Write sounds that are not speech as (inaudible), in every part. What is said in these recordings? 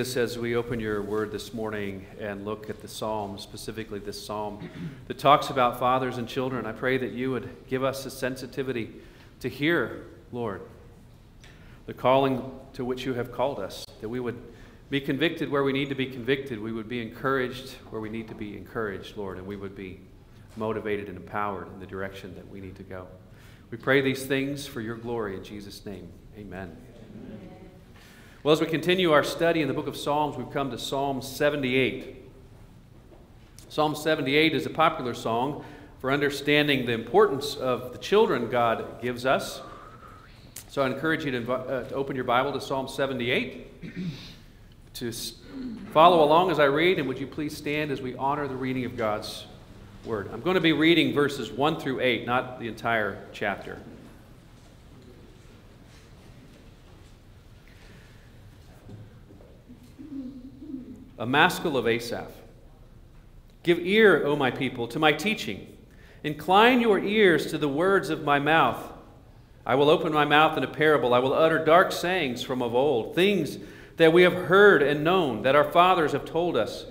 As we open your word this morning and look at the psalm, specifically this psalm that talks about fathers and children, I pray that you would give us a sensitivity to hear, Lord, the calling to which you have called us, that we would be convicted where we need to be convicted, we would be encouraged where we need to be encouraged, Lord, and we would be motivated and empowered in the direction that we need to go. We pray these things for your glory in Jesus' name. Amen. Well, as we continue our study in the book of Psalms, we've come to Psalm 78. Psalm 78 is a popular song for understanding the importance of the children God gives us. So I encourage you to, uh, to open your Bible to Psalm 78, to follow along as I read, and would you please stand as we honor the reading of God's Word. I'm going to be reading verses 1 through 8, not the entire chapter. A maskil of Asaph. Give ear, O my people, to my teaching. Incline your ears to the words of my mouth. I will open my mouth in a parable. I will utter dark sayings from of old, things that we have heard and known, that our fathers have told us.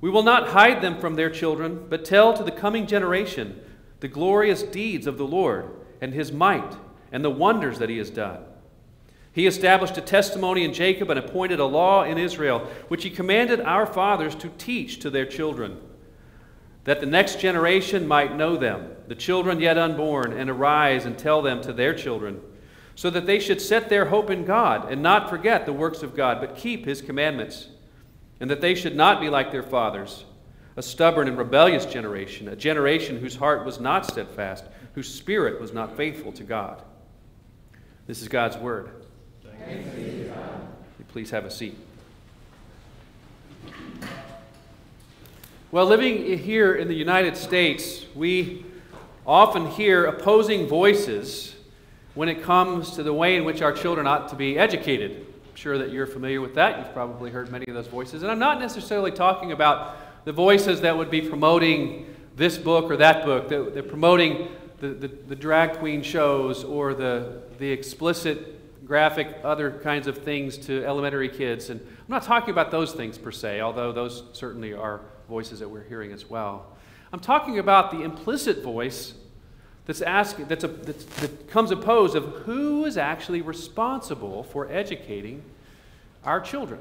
We will not hide them from their children, but tell to the coming generation the glorious deeds of the Lord and his might and the wonders that he has done he established a testimony in Jacob and appointed a law in Israel, which he commanded our fathers to teach to their children, that the next generation might know them, the children yet unborn, and arise and tell them to their children, so that they should set their hope in God and not forget the works of God, but keep his commandments, and that they should not be like their fathers, a stubborn and rebellious generation, a generation whose heart was not steadfast, whose spirit was not faithful to God. This is God's word. Please have a seat. Well, living here in the United States, we often hear opposing voices when it comes to the way in which our children ought to be educated. I'm sure that you're familiar with that. You've probably heard many of those voices. And I'm not necessarily talking about the voices that would be promoting this book or that book, they're promoting the, the, the drag queen shows or the, the explicit graphic, other kinds of things to elementary kids. And I'm not talking about those things per se, although those certainly are voices that we're hearing as well. I'm talking about the implicit voice that's asking, that's a, that's, that comes opposed of who is actually responsible for educating our children.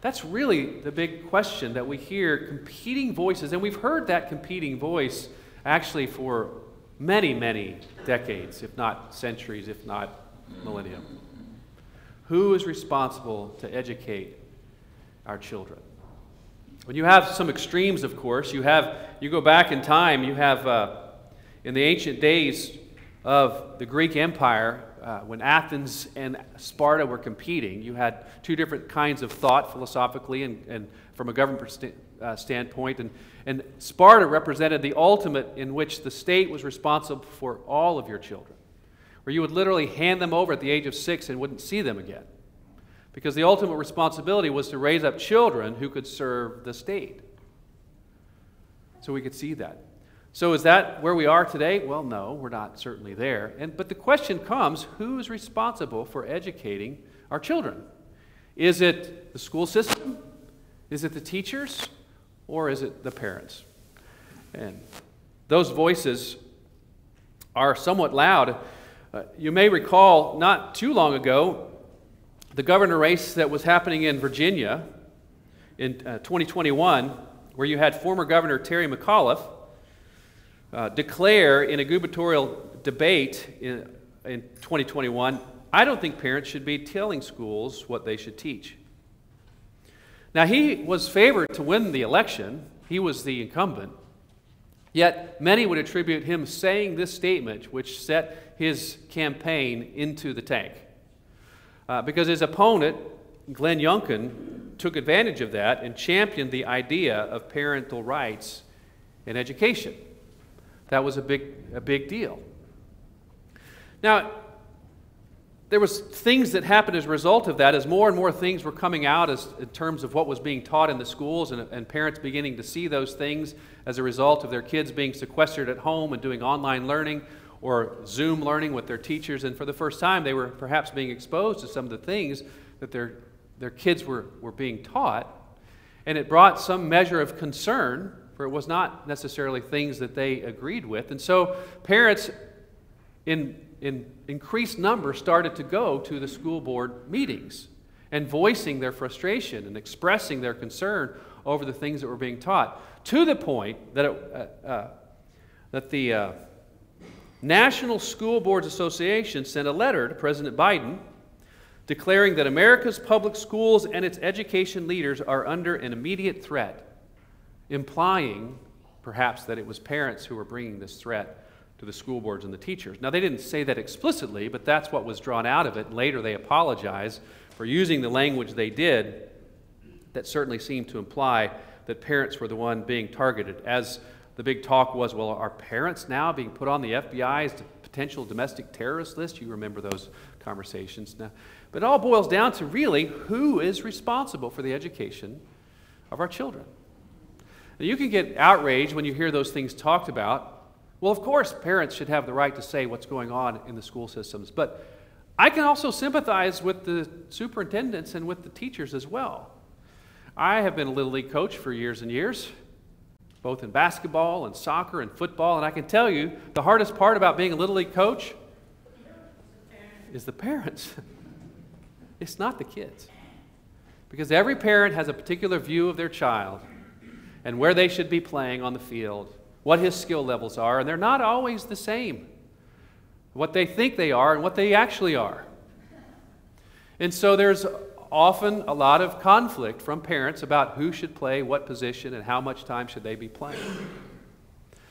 That's really the big question that we hear competing voices, and we've heard that competing voice actually for many, many decades, if not centuries, if not millennium. Who is responsible to educate our children? When you have some extremes, of course, you have you go back in time. You have uh, in the ancient days of the Greek Empire, uh, when Athens and Sparta were competing, you had two different kinds of thought philosophically and, and from a government st- uh, standpoint. And, and Sparta represented the ultimate in which the state was responsible for all of your children where you would literally hand them over at the age of six and wouldn't see them again. Because the ultimate responsibility was to raise up children who could serve the state. So we could see that. So is that where we are today? Well, no, we're not certainly there. And, but the question comes who's responsible for educating our children? Is it the school system? Is it the teachers? Or is it the parents? And those voices are somewhat loud uh, you may recall not too long ago the governor race that was happening in Virginia in uh, 2021, where you had former Governor Terry McAuliffe uh, declare in a gubernatorial debate in, in 2021 I don't think parents should be telling schools what they should teach. Now, he was favored to win the election, he was the incumbent. Yet, many would attribute him saying this statement, which set his campaign into the tank. Uh, because his opponent, Glenn Youngkin, took advantage of that and championed the idea of parental rights in education. That was a big, a big deal. Now, there was things that happened as a result of that as more and more things were coming out as, in terms of what was being taught in the schools and, and parents beginning to see those things as a result of their kids being sequestered at home and doing online learning or Zoom learning with their teachers, and for the first time, they were perhaps being exposed to some of the things that their their kids were, were being taught, and it brought some measure of concern, for it was not necessarily things that they agreed with. And so parents in, in increased numbers started to go to the school board meetings and voicing their frustration and expressing their concern over the things that were being taught, to the point that, it, uh, uh, that the uh, National School Boards Association sent a letter to President Biden declaring that America's public schools and its education leaders are under an immediate threat, implying perhaps that it was parents who were bringing this threat to the school boards and the teachers. Now, they didn't say that explicitly, but that's what was drawn out of it. Later, they apologized for using the language they did that certainly seemed to imply that parents were the one being targeted. As the big talk was, well, are parents now being put on the FBI's potential domestic terrorist list? You remember those conversations now. But it all boils down to really who is responsible for the education of our children. Now, you can get outraged when you hear those things talked about. Well, of course, parents should have the right to say what's going on in the school systems, but I can also sympathize with the superintendents and with the teachers as well. I have been a Little League coach for years and years, both in basketball and soccer and football, and I can tell you the hardest part about being a Little League coach is the parents. (laughs) it's not the kids. Because every parent has a particular view of their child and where they should be playing on the field, what his skill levels are, and they're not always the same what they think they are and what they actually are. And so there's often a lot of conflict from parents about who should play what position and how much time should they be playing.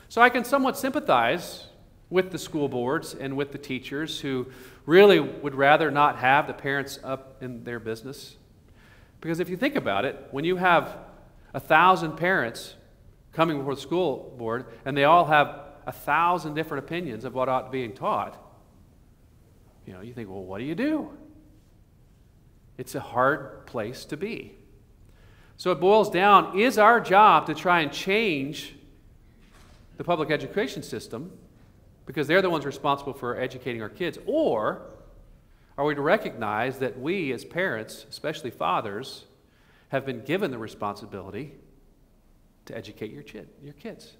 So I can somewhat sympathize with the school boards and with the teachers who really would rather not have the parents up in their business. Because if you think about it, when you have a thousand parents coming before the school board and they all have a thousand different opinions of what ought to be taught, you know, you think, well, what do you do? It's a hard place to be. So it boils down is our job to try and change the public education system because they're the ones responsible for educating our kids? Or are we to recognize that we, as parents, especially fathers, have been given the responsibility to educate your, chid, your kids?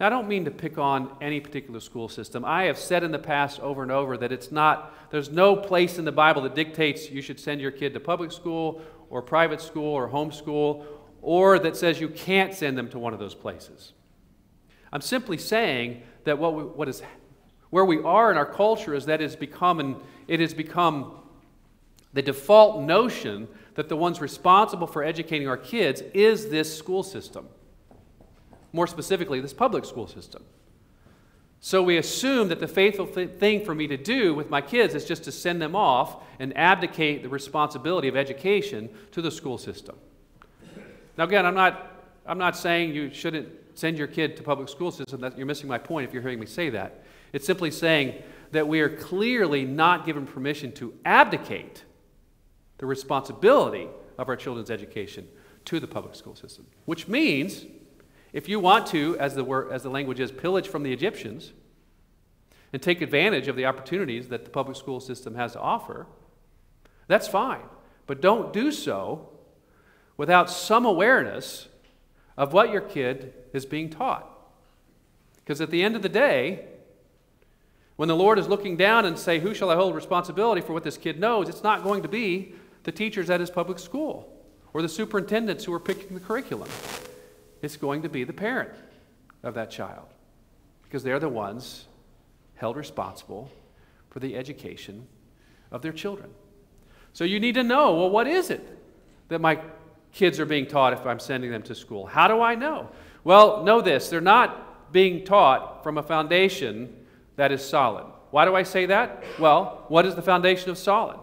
Now, I don't mean to pick on any particular school system. I have said in the past over and over that it's not, there's no place in the Bible that dictates you should send your kid to public school or private school or homeschool or that says you can't send them to one of those places. I'm simply saying that what, we, what is, where we are in our culture is that it's become, an, it has become the default notion that the ones responsible for educating our kids is this school system more specifically, this public school system. So we assume that the faithful th- thing for me to do with my kids is just to send them off and abdicate the responsibility of education to the school system. Now, again, I'm not, I'm not saying you shouldn't send your kid to public school system. That, you're missing my point if you're hearing me say that. It's simply saying that we are clearly not given permission to abdicate the responsibility of our children's education to the public school system, which means if you want to, as the, word, as the language is, pillage from the Egyptians and take advantage of the opportunities that the public school system has to offer, that's fine. But don't do so without some awareness of what your kid is being taught. Because at the end of the day, when the Lord is looking down and say, Who shall I hold responsibility for what this kid knows? It's not going to be the teachers at his public school or the superintendents who are picking the curriculum it's going to be the parent of that child because they're the ones held responsible for the education of their children. So you need to know well, what is it that my kids are being taught if I'm sending them to school? How do I know? Well, know this they're not being taught from a foundation that is solid. Why do I say that? Well, what is the foundation of solid?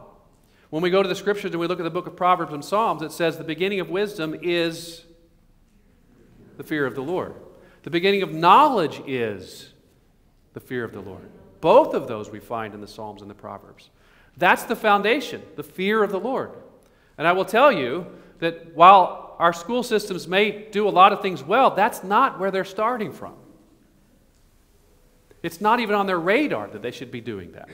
When we go to the scriptures and we look at the book of Proverbs and Psalms, it says the beginning of wisdom is the fear of the Lord. The beginning of knowledge is the fear of the Lord. Both of those we find in the Psalms and the Proverbs. That's the foundation, the fear of the Lord. And I will tell you that while our school systems may do a lot of things well, that's not where they're starting from. It's not even on their radar that they should be doing that.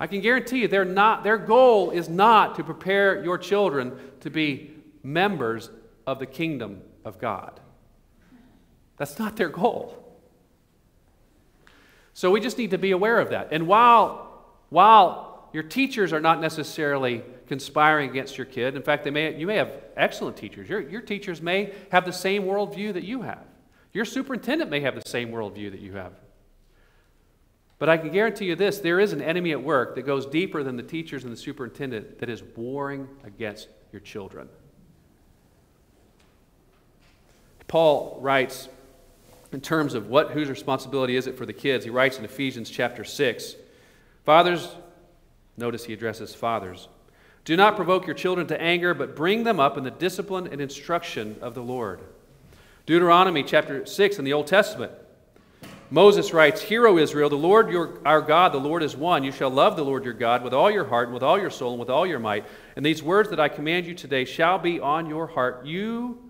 I can guarantee you not, their goal is not to prepare your children to be members of the kingdom of God. That's not their goal. So we just need to be aware of that. And while, while your teachers are not necessarily conspiring against your kid, in fact, they may, you may have excellent teachers. Your, your teachers may have the same worldview that you have. Your superintendent may have the same worldview that you have. But I can guarantee you this there is an enemy at work that goes deeper than the teachers and the superintendent that is warring against your children. Paul writes in terms of what whose responsibility is it for the kids. He writes in Ephesians chapter 6, Fathers, notice he addresses fathers. Do not provoke your children to anger, but bring them up in the discipline and instruction of the Lord. Deuteronomy chapter 6 in the Old Testament. Moses writes, Hear, O Israel, the Lord your, our God, the Lord is one. You shall love the Lord your God with all your heart, and with all your soul, and with all your might. And these words that I command you today shall be on your heart. You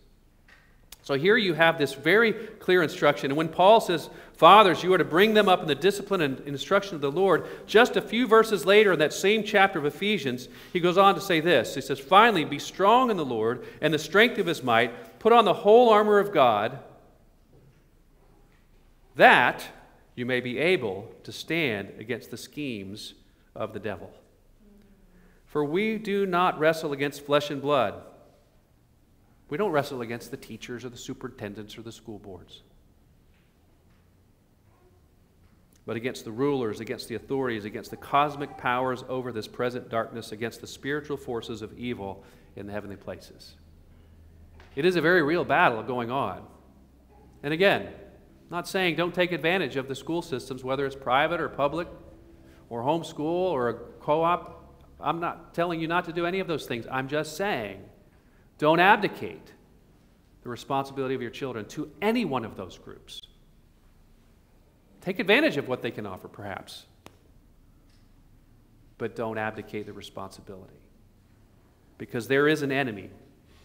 So here you have this very clear instruction. And when Paul says, Fathers, you are to bring them up in the discipline and instruction of the Lord, just a few verses later in that same chapter of Ephesians, he goes on to say this. He says, Finally, be strong in the Lord and the strength of his might. Put on the whole armor of God, that you may be able to stand against the schemes of the devil. For we do not wrestle against flesh and blood we don't wrestle against the teachers or the superintendents or the school boards, but against the rulers, against the authorities, against the cosmic powers over this present darkness, against the spiritual forces of evil in the heavenly places. It is a very real battle going on. And again, not saying don't take advantage of the school systems, whether it's private or public or homeschool or a co op. I'm not telling you not to do any of those things. I'm just saying don't abdicate the responsibility of your children to any one of those groups. Take advantage of what they can offer, perhaps, but don't abdicate the responsibility. Because there is an enemy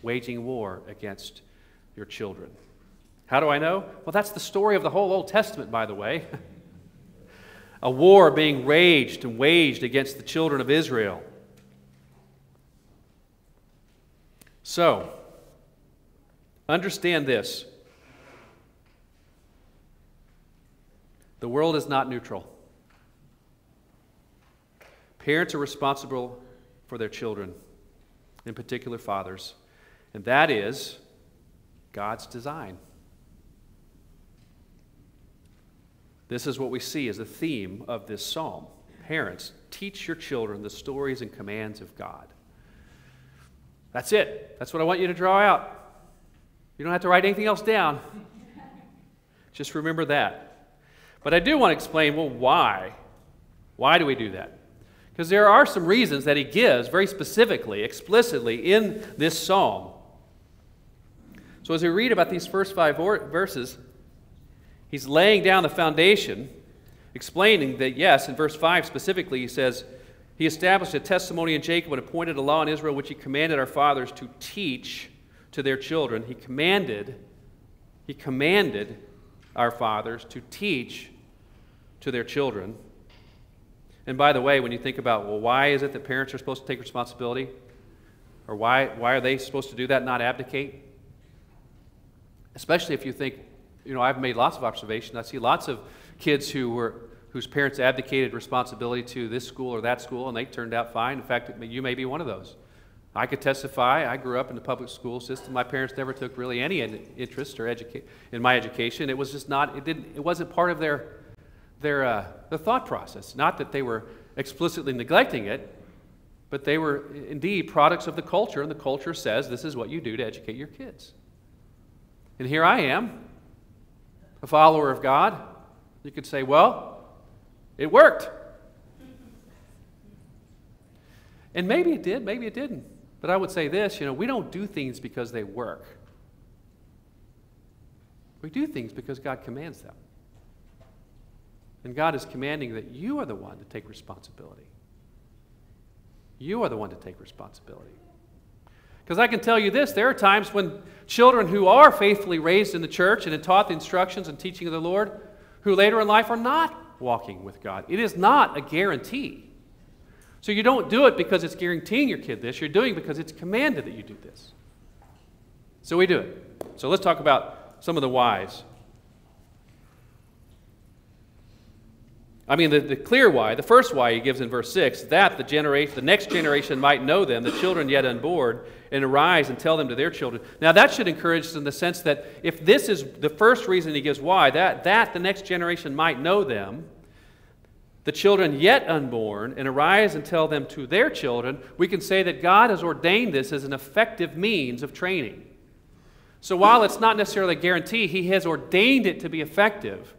waging war against your children. How do I know? Well, that's the story of the whole Old Testament, by the way. (laughs) a war being raged and waged against the children of Israel. So, understand this the world is not neutral. Parents are responsible for their children, in particular, fathers, and that is God's design. This is what we see as the theme of this psalm. Parents, teach your children the stories and commands of God. That's it. That's what I want you to draw out. You don't have to write anything else down. Just remember that. But I do want to explain well, why? Why do we do that? Because there are some reasons that he gives very specifically, explicitly in this psalm. So as we read about these first five verses, he's laying down the foundation, explaining that, yes, in verse 5 specifically, he says, he established a testimony in Jacob and appointed a law in Israel, which he commanded our fathers to teach to their children. He commanded, he commanded our fathers to teach to their children. And by the way, when you think about, well, why is it that parents are supposed to take responsibility? Or why, why are they supposed to do that, not abdicate? Especially if you think, you know, I've made lots of observations. I see lots of kids who were whose parents abdicated responsibility to this school or that school, and they turned out fine. In fact, you may be one of those. I could testify. I grew up in the public school system. My parents never took really any interest or educa- in my education. It was just not. It didn't. It wasn't part of their their uh, the thought process. Not that they were explicitly neglecting it, but they were indeed products of the culture, and the culture says this is what you do to educate your kids. And here I am, a follower of God. You could say, well, it worked. And maybe it did, maybe it didn't. But I would say this you know, we don't do things because they work. We do things because God commands them. And God is commanding that you are the one to take responsibility. You are the one to take responsibility. Because I can tell you this there are times when children who are faithfully raised in the church and taught the instructions and teaching of the Lord, who later in life are not walking with God. It is not a guarantee. So you don't do it because it's guaranteeing your kid this, you're doing it because it's commanded that you do this. So we do it. So let's talk about some of the whys. I mean, the, the clear why, the first why he gives in verse 6, that the, generation, the next generation might know them, the children yet unborn, and arise and tell them to their children. Now, that should encourage us in the sense that if this is the first reason he gives why, that, that the next generation might know them, the children yet unborn, and arise and tell them to their children, we can say that God has ordained this as an effective means of training. So while it's not necessarily a guarantee, he has ordained it to be effective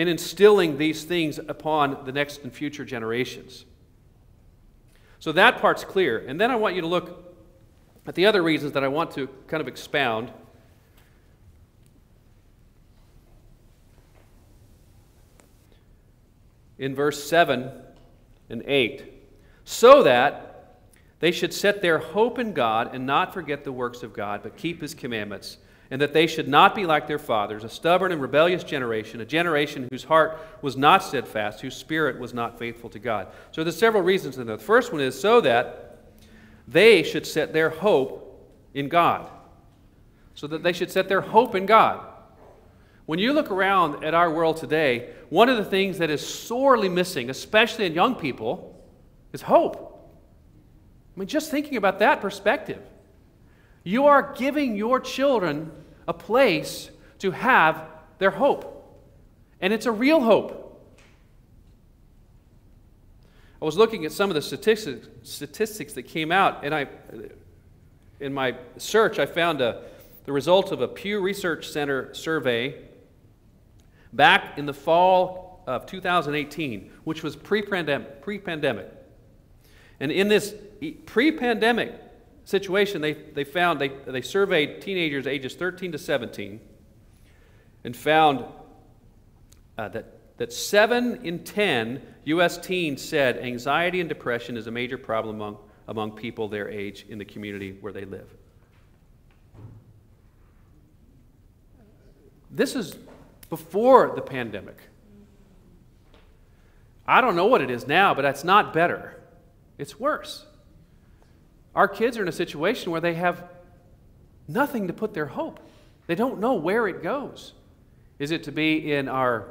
in instilling these things upon the next and future generations. So that part's clear. And then I want you to look at the other reasons that I want to kind of expound. In verse 7 and 8. So that they should set their hope in God and not forget the works of God, but keep his commandments and that they should not be like their fathers, a stubborn and rebellious generation, a generation whose heart was not steadfast, whose spirit was not faithful to God. So there's several reasons in that. The first one is so that they should set their hope in God. So that they should set their hope in God. When you look around at our world today, one of the things that is sorely missing, especially in young people, is hope. I mean, just thinking about that perspective. You are giving your children a place to have their hope. And it's a real hope. I was looking at some of the statistics, statistics that came out, and I, in my search, I found a, the result of a Pew Research Center survey back in the fall of 2018, which was pre pandemic. And in this pre pandemic situation, they, they found, they, they surveyed teenagers ages 13 to 17 and found uh, that, that 7 in 10 U.S. teens said anxiety and depression is a major problem among, among people their age in the community where they live. This is before the pandemic. I don't know what it is now, but it's not better. It's worse. Our kids are in a situation where they have nothing to put their hope. They don't know where it goes. Is it to be in our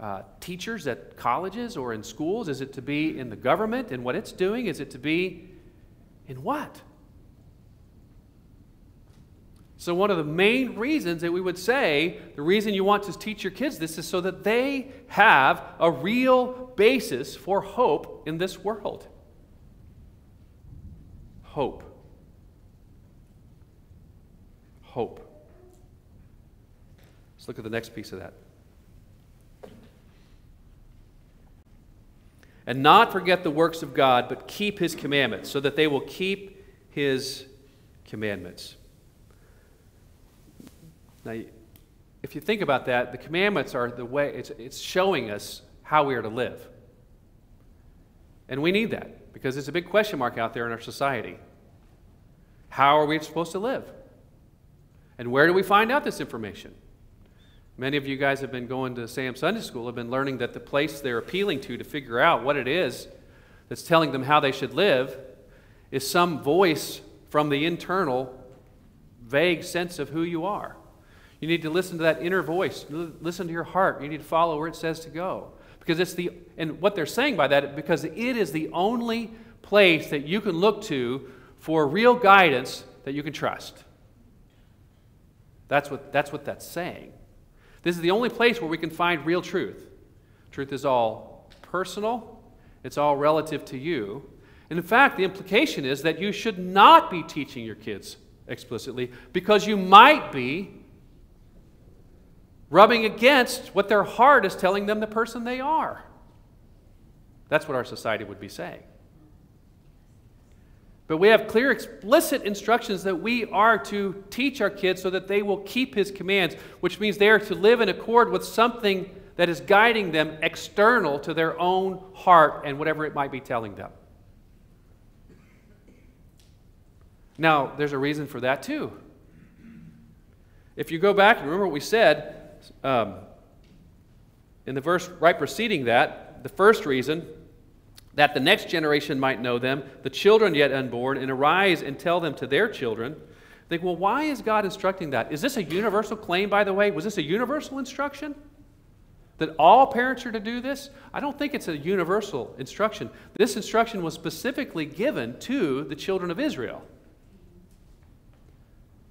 uh, teachers at colleges or in schools? Is it to be in the government and what it's doing? Is it to be in what? So, one of the main reasons that we would say the reason you want to teach your kids this is so that they have a real basis for hope in this world hope. Hope. Let's look at the next piece of that. And not forget the works of God, but keep his commandments, so that they will keep his commandments. Now, if you think about that, the commandments are the way, it's, it's showing us how we are to live. And we need that because it's a big question mark out there in our society. How are we supposed to live? And where do we find out this information? Many of you guys have been going to Sam Sunday School, have been learning that the place they're appealing to to figure out what it is that's telling them how they should live is some voice from the internal, vague sense of who you are. You need to listen to that inner voice. Listen to your heart. You need to follow where it says to go. Because it's the, and what they're saying by that, because it is the only place that you can look to for real guidance that you can trust. That's what, that's what that's saying. This is the only place where we can find real truth. Truth is all personal, it's all relative to you. And in fact, the implication is that you should not be teaching your kids explicitly because you might be rubbing against what their heart is telling them the person they are. That's what our society would be saying. But we have clear, explicit instructions that we are to teach our kids so that they will keep his commands, which means they are to live in accord with something that is guiding them external to their own heart and whatever it might be telling them. Now, there's a reason for that too. If you go back and remember what we said um, in the verse right preceding that, the first reason that the next generation might know them, the children yet unborn, and arise and tell them to their children. Think, well, why is God instructing that? Is this a universal claim, by the way? Was this a universal instruction? That all parents are to do this? I don't think it's a universal instruction. This instruction was specifically given to the children of Israel.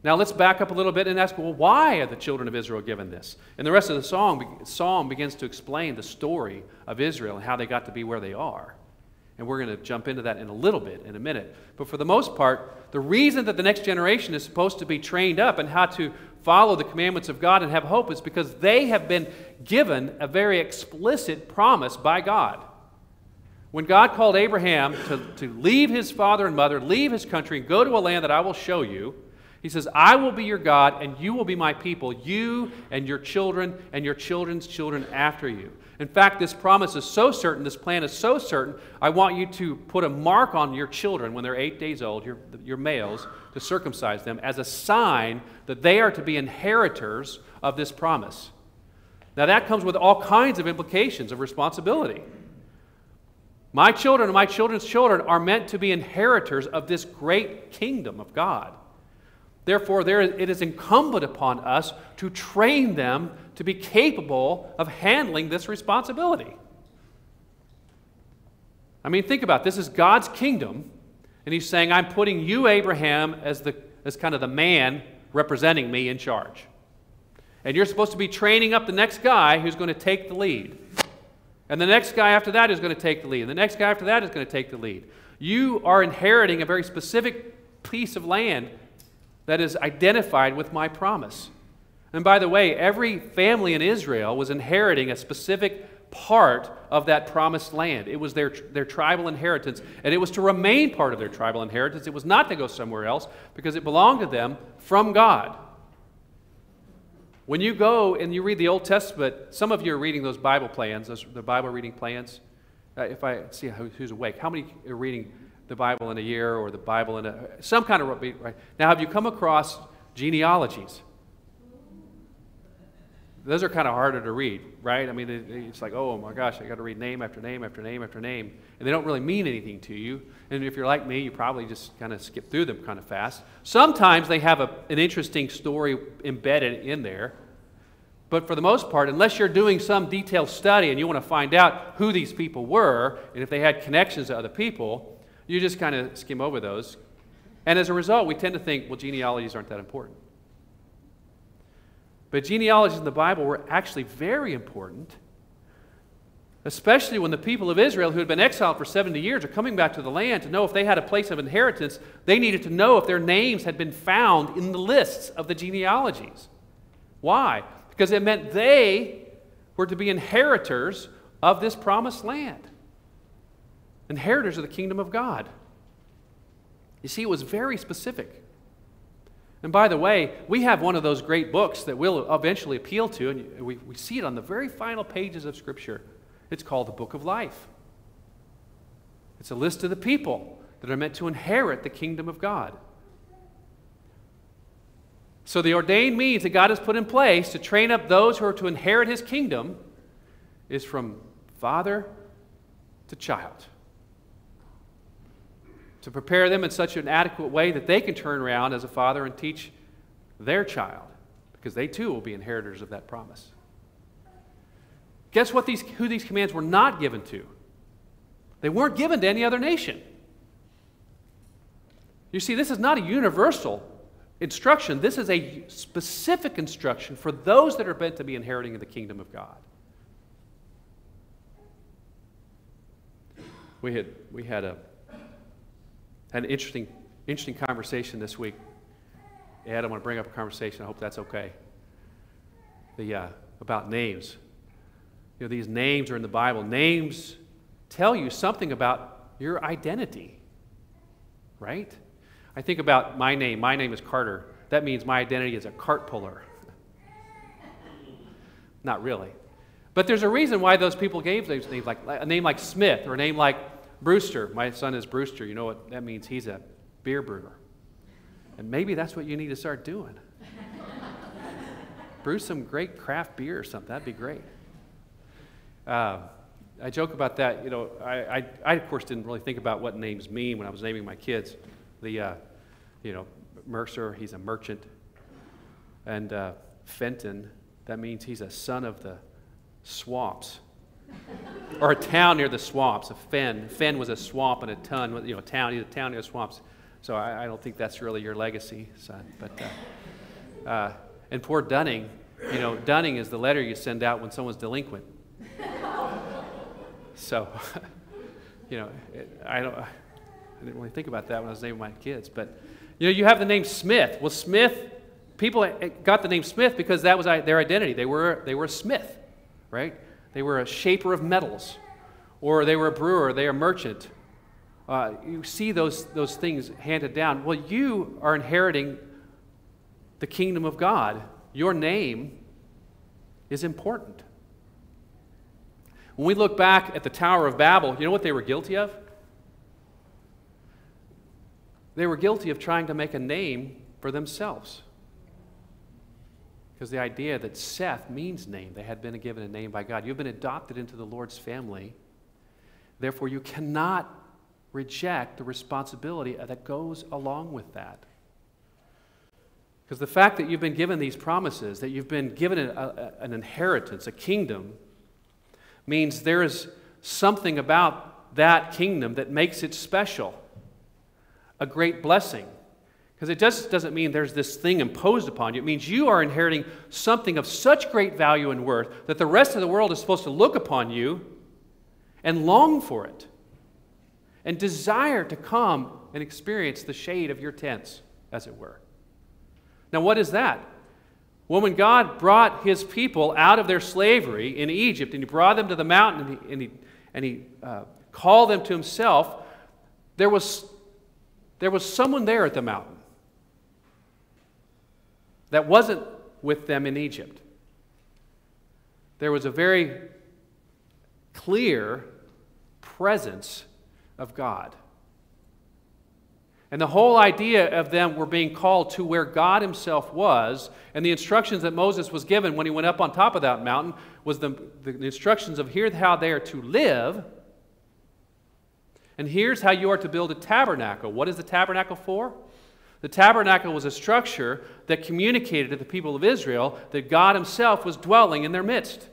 Now let's back up a little bit and ask, well, why are the children of Israel given this? And the rest of the song, psalm begins to explain the story of Israel and how they got to be where they are. And we're going to jump into that in a little bit, in a minute. But for the most part, the reason that the next generation is supposed to be trained up and how to follow the commandments of God and have hope is because they have been given a very explicit promise by God. When God called Abraham to, to leave his father and mother, leave his country, and go to a land that I will show you, he says, I will be your God, and you will be my people, you and your children and your children's children after you. In fact, this promise is so certain, this plan is so certain, I want you to put a mark on your children when they're eight days old, your, your males, to circumcise them as a sign that they are to be inheritors of this promise. Now, that comes with all kinds of implications of responsibility. My children and my children's children are meant to be inheritors of this great kingdom of God. Therefore, there, it is incumbent upon us to train them to be capable of handling this responsibility. I mean, think about it. this is God's kingdom, and He's saying, I'm putting you, Abraham, as, the, as kind of the man representing me in charge. And you're supposed to be training up the next guy who's going to take the lead. And the next guy after that is going to take the lead. And the next guy after that is going to take the lead. You are inheriting a very specific piece of land that is identified with my promise. And by the way, every family in Israel was inheriting a specific part of that promised land. It was their, their tribal inheritance, and it was to remain part of their tribal inheritance. It was not to go somewhere else because it belonged to them from God. When you go and you read the Old Testament, some of you are reading those Bible plans, those, the Bible reading plans. Uh, if I see who's awake, how many are reading the Bible in a year or the Bible in a, some kind of, right? Now, have you come across genealogies? Those are kind of harder to read, right? I mean, it's like, oh my gosh, I got to read name after name after name after name. And they don't really mean anything to you. And if you're like me, you probably just kind of skip through them kind of fast. Sometimes they have a, an interesting story embedded in there. But for the most part, unless you're doing some detailed study and you want to find out who these people were and if they had connections to other people, you just kind of skim over those. And as a result, we tend to think, well, genealogies aren't that important. But genealogies in the Bible were actually very important, especially when the people of Israel, who had been exiled for 70 years, are coming back to the land to know if they had a place of inheritance. They needed to know if their names had been found in the lists of the genealogies. Why? Because it meant they were to be inheritors of this promised land inheritors of the kingdom of God. You see, it was very specific. And by the way, we have one of those great books that we'll eventually appeal to, and we, we see it on the very final pages of Scripture. It's called the Book of Life. It's a list of the people that are meant to inherit the kingdom of God. So, the ordained means that God has put in place to train up those who are to inherit his kingdom is from father to child to prepare them in such an adequate way that they can turn around as a father and teach their child, because they too will be inheritors of that promise. Guess what these, who these commands were not given to? They weren't given to any other nation. You see, this is not a universal instruction. This is a specific instruction for those that are meant to be inheriting the kingdom of God. We had, we had a had an interesting, interesting conversation this week. Ed, I want to bring up a conversation. I hope that's okay. The, uh, about names. You know, these names are in the Bible. Names tell you something about your identity. right? I think about my name. My name is Carter. That means my identity is a cart puller. (laughs) Not really. But there's a reason why those people gave names, like a name like Smith or a name like Brewster. My son is Brewster. You know what that means? He's a beer brewer. And maybe that's what you need to start doing. (laughs) Brew some great craft beer or something. That'd be great. Uh, I joke about that. You know, I, I, I, of course didn't really think about what names mean when I was naming my kids. The, uh, you know, Mercer, he's a merchant. And uh, Fenton, that means he's a son of the swamps. Or a town near the swamps, a fen. Fen was a swamp and a ton, you know, town, a town near the swamps. So I, I don't think that's really your legacy, son. But, uh, uh, and poor Dunning, you know, Dunning is the letter you send out when someone's delinquent. (laughs) so, (laughs) you know, it, I don't, I didn't really think about that when I was naming my kids. But, you know, you have the name Smith. Well, Smith, people got the name Smith because that was their identity. They were, they were smith right? They were a shaper of metals, or they were a brewer, they were a merchant. Uh, you see those, those things handed down. Well, you are inheriting the kingdom of God. Your name is important. When we look back at the Tower of Babel, you know what they were guilty of? They were guilty of trying to make a name for themselves. Because the idea that Seth means name, they had been given a name by God. You've been adopted into the Lord's family. Therefore, you cannot reject the responsibility that goes along with that. Because the fact that you've been given these promises, that you've been given a, a, an inheritance, a kingdom, means there is something about that kingdom that makes it special, a great blessing. Because it just doesn't mean there's this thing imposed upon you. It means you are inheriting something of such great value and worth that the rest of the world is supposed to look upon you and long for it and desire to come and experience the shade of your tents, as it were. Now, what is that? Well, when God brought his people out of their slavery in Egypt and he brought them to the mountain and he, and he, and he uh, called them to himself, there was, there was someone there at the mountain that wasn't with them in Egypt. There was a very clear presence of God. And the whole idea of them were being called to where God Himself was, and the instructions that Moses was given when he went up on top of that mountain was the, the instructions of here's how they are to live, and here's how you are to build a tabernacle. What is the tabernacle for? The tabernacle was a structure that communicated to the people of Israel that God Himself was dwelling in their midst.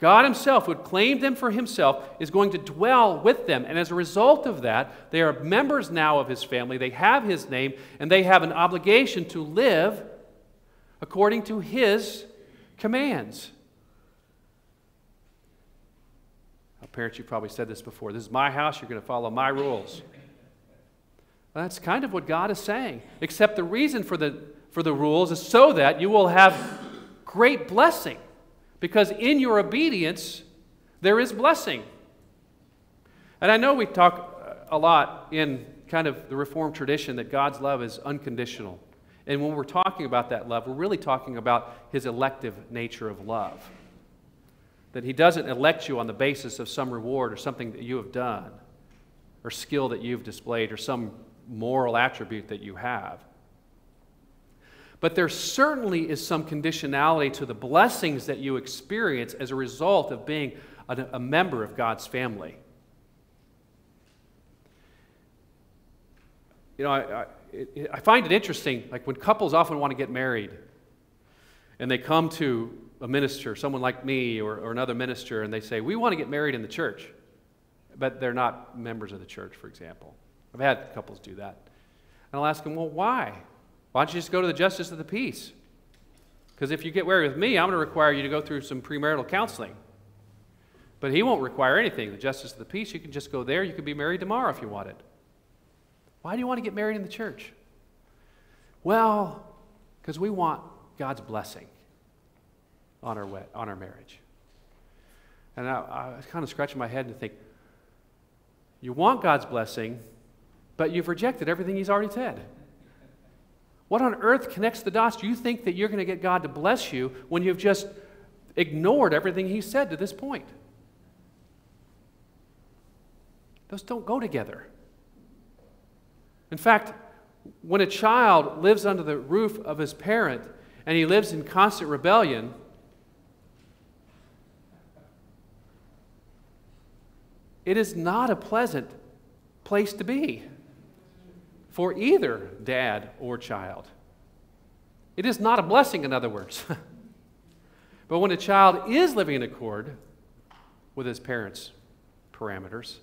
God Himself, who had claimed them for Himself, is going to dwell with them. And as a result of that, they are members now of His family. They have His name, and they have an obligation to live according to His commands. Parents, you've probably said this before. This is my house. You're going to follow my rules. That's kind of what God is saying. Except the reason for the, for the rules is so that you will have great blessing. Because in your obedience, there is blessing. And I know we talk uh, a lot in kind of the Reformed tradition that God's love is unconditional. And when we're talking about that love, we're really talking about his elective nature of love. That he doesn't elect you on the basis of some reward or something that you have done, or skill that you've displayed, or some moral attribute that you have. But there certainly is some conditionality to the blessings that you experience as a result of being a, a member of God's family. You know, I, I, I find it interesting, like when couples often want to get married and they come to a minister, someone like me or, or another minister, and they say, We want to get married in the church, but they're not members of the church, for example. I've had couples do that. And I'll ask them, well, why? Why don't you just go to the justice of the peace? Because if you get married with me, I'm going to require you to go through some premarital counseling. But he won't require anything. The justice of the peace, you can just go there. You can be married tomorrow if you wanted. Why do you want to get married in the church? Well, because we want God's blessing on our, on our marriage. And I, I was kind of scratching my head and think, you want God's blessing, but you've rejected everything he's already said. What on earth connects the dots? Do you think that you're going to get God to bless you when you've just ignored everything he said to this point? Those don't go together. In fact, when a child lives under the roof of his parent and he lives in constant rebellion, it is not a pleasant place to be for either dad or child. It is not a blessing, in other words. (laughs) but when a child is living in accord with his parents' parameters,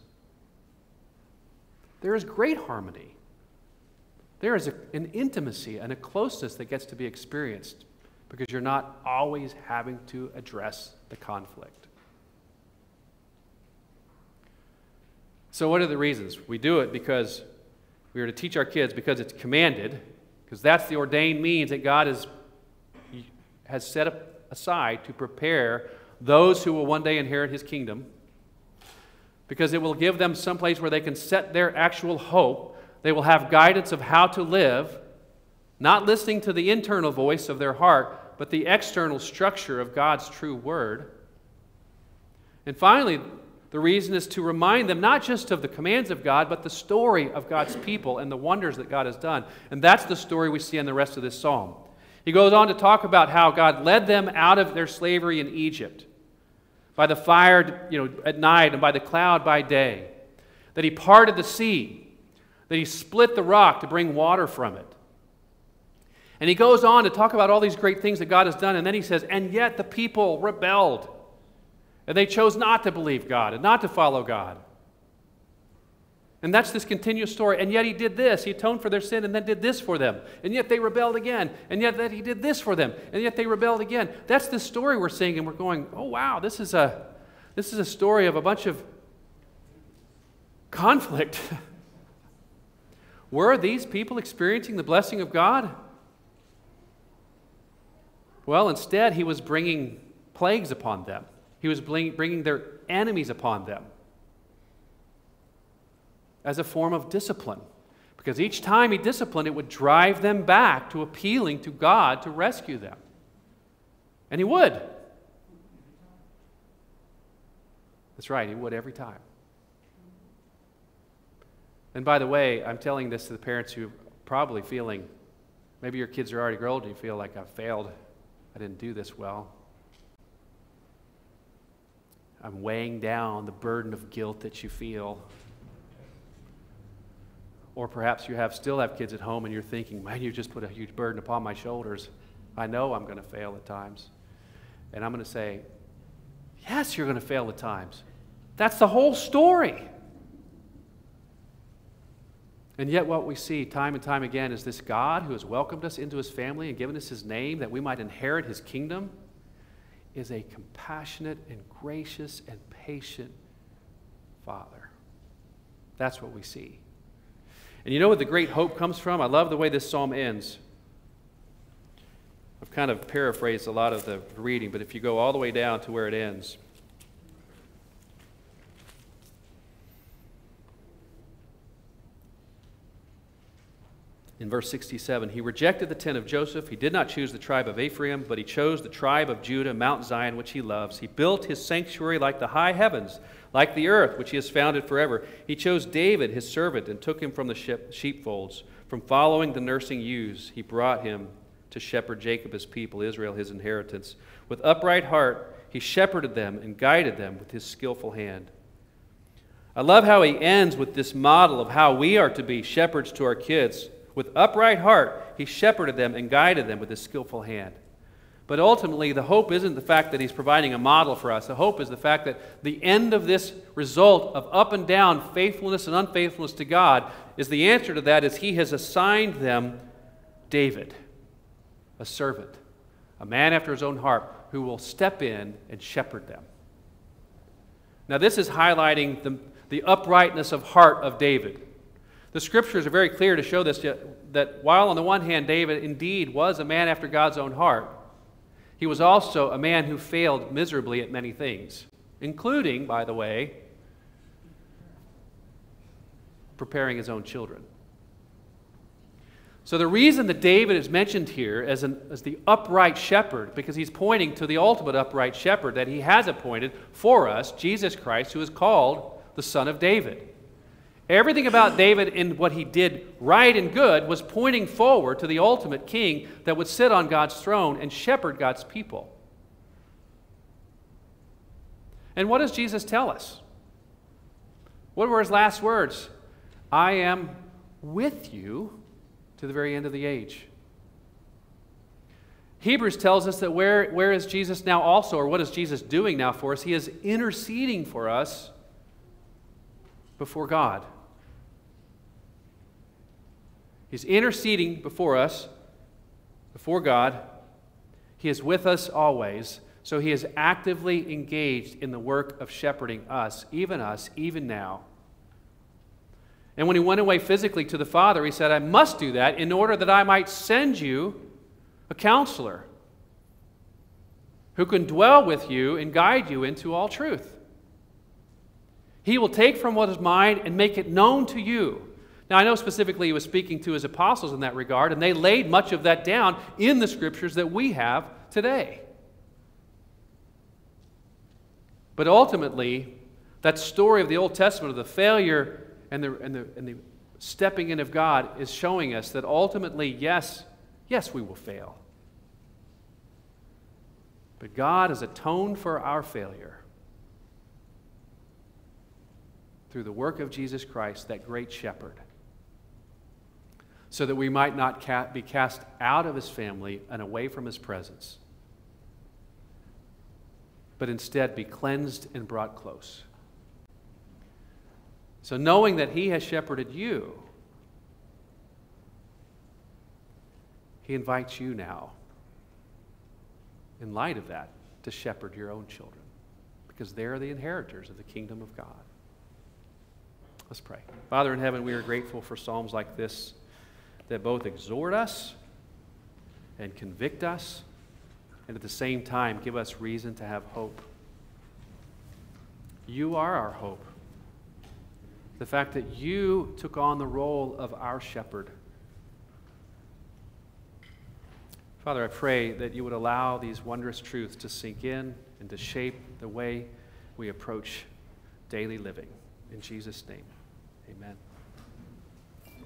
there is great harmony. There is a, an intimacy and a closeness that gets to be experienced because you're not always having to address the conflict. So, what are the reasons? We do it because we are to teach our kids because it's commanded, because that's the ordained means that God has, has set aside to prepare those who will one day inherit his kingdom because it will give them some place where they can set their actual hope. They will have guidance of how to live, not listening to the internal voice of their heart, but the external structure of God's true word. And finally, the reason is to remind them not just of the commands of God, but the story of God's people and the wonders that God has done. And that's the story we see in the rest of this psalm. He goes on to talk about how God led them out of their slavery in Egypt by the fire you know, at night and by the cloud by day, that he parted the sea, that he split the rock to bring water from it. And he goes on to talk about all these great things that God has done, and then he says, And yet the people rebelled, and they chose not to believe God and not to follow God. And that's this continuous story. And yet he did this. He atoned for their sin and then did this for them. And yet they rebelled again. And yet that he did this for them. And yet they rebelled again. That's the story we're seeing, and we're going, oh wow, this is a this is a story of a bunch of conflict. (laughs) Were these people experiencing the blessing of God? Well, instead, he was bringing plagues upon them. He was bringing their enemies upon them as a form of discipline. Because each time he disciplined, it would drive them back to appealing to God to rescue them. And he would. That's right, he would every time. And by the way, I'm telling this to the parents who are probably feeling maybe your kids are already grown and you feel like I failed, I didn't do this well. I'm weighing down the burden of guilt that you feel or perhaps you have, still have kids at home and you're thinking, man, you just put a huge burden upon my shoulders. I know I'm going to fail at times. And I'm going to say, yes, you're going to fail at times. That's the whole story. And yet, what we see time and time again is this God who has welcomed us into his family and given us his name that we might inherit his kingdom is a compassionate and gracious and patient Father. That's what we see. And you know what the great hope comes from? I love the way this psalm ends. I've kind of paraphrased a lot of the reading, but if you go all the way down to where it ends, in verse 67 he rejected the tent of joseph. He did not choose the tribe of ephraim but he chose the tribe of judah mount zion which he loves. He built his sanctuary like the high heavens like the earth which he has founded forever. He chose david his servant and took him from the sheepfolds. From following the nursing ewes he brought him to shepherd jacob his people israel his inheritance. With upright heart he shepherded them and guided them with his skillful hand. I love how he ends with this model of how we are to be shepherds to our kids with upright heart, he shepherded them and guided them with his skillful hand. But ultimately, the hope isn't the fact that he's providing a model for us. The hope is the fact that the end of this result of up and down, faithfulness and unfaithfulness to God, is the answer to that is he has assigned them David, a servant, a man after his own heart, who will step in and shepherd them. Now, this is highlighting the, the uprightness of heart of David. The scriptures are very clear to show this that while on the one hand David indeed was a man after God's own heart, he was also a man who failed miserably at many things, including, by the way, preparing his own children. So, the reason that David is mentioned here as, an, as the upright shepherd, because he's pointing to the ultimate upright shepherd that he has appointed for us, Jesus Christ, who is called the Son of David. Everything about David and what he did right and good was pointing forward to the ultimate king that would sit on God's throne and shepherd God's people. And what does Jesus tell us? What were his last words? I am with you to the very end of the age. Hebrews tells us that where, where is Jesus now also, or what is Jesus doing now for us? He is interceding for us before God. He's interceding before us, before God. He is with us always. So he is actively engaged in the work of shepherding us, even us, even now. And when he went away physically to the Father, he said, I must do that in order that I might send you a counselor who can dwell with you and guide you into all truth. He will take from what is mine and make it known to you. Now, I know specifically he was speaking to his apostles in that regard, and they laid much of that down in the scriptures that we have today. But ultimately, that story of the Old Testament of the failure and the, and the, and the stepping in of God is showing us that ultimately, yes, yes, we will fail. But God has atoned for our failure through the work of Jesus Christ, that great shepherd, so that we might not ca- be cast out of his family and away from his presence, but instead be cleansed and brought close. So, knowing that He has shepherded you, He invites you now, in light of that, to shepherd your own children because they're the inheritors of the kingdom of God. Let's pray. Father in heaven, we are grateful for Psalms like this that both exhort us and convict us, and at the same time give us reason to have hope. You are our hope the fact that you took on the role of our shepherd. Father, I pray that you would allow these wondrous truths to sink in and to shape the way we approach daily living. In Jesus' name, amen.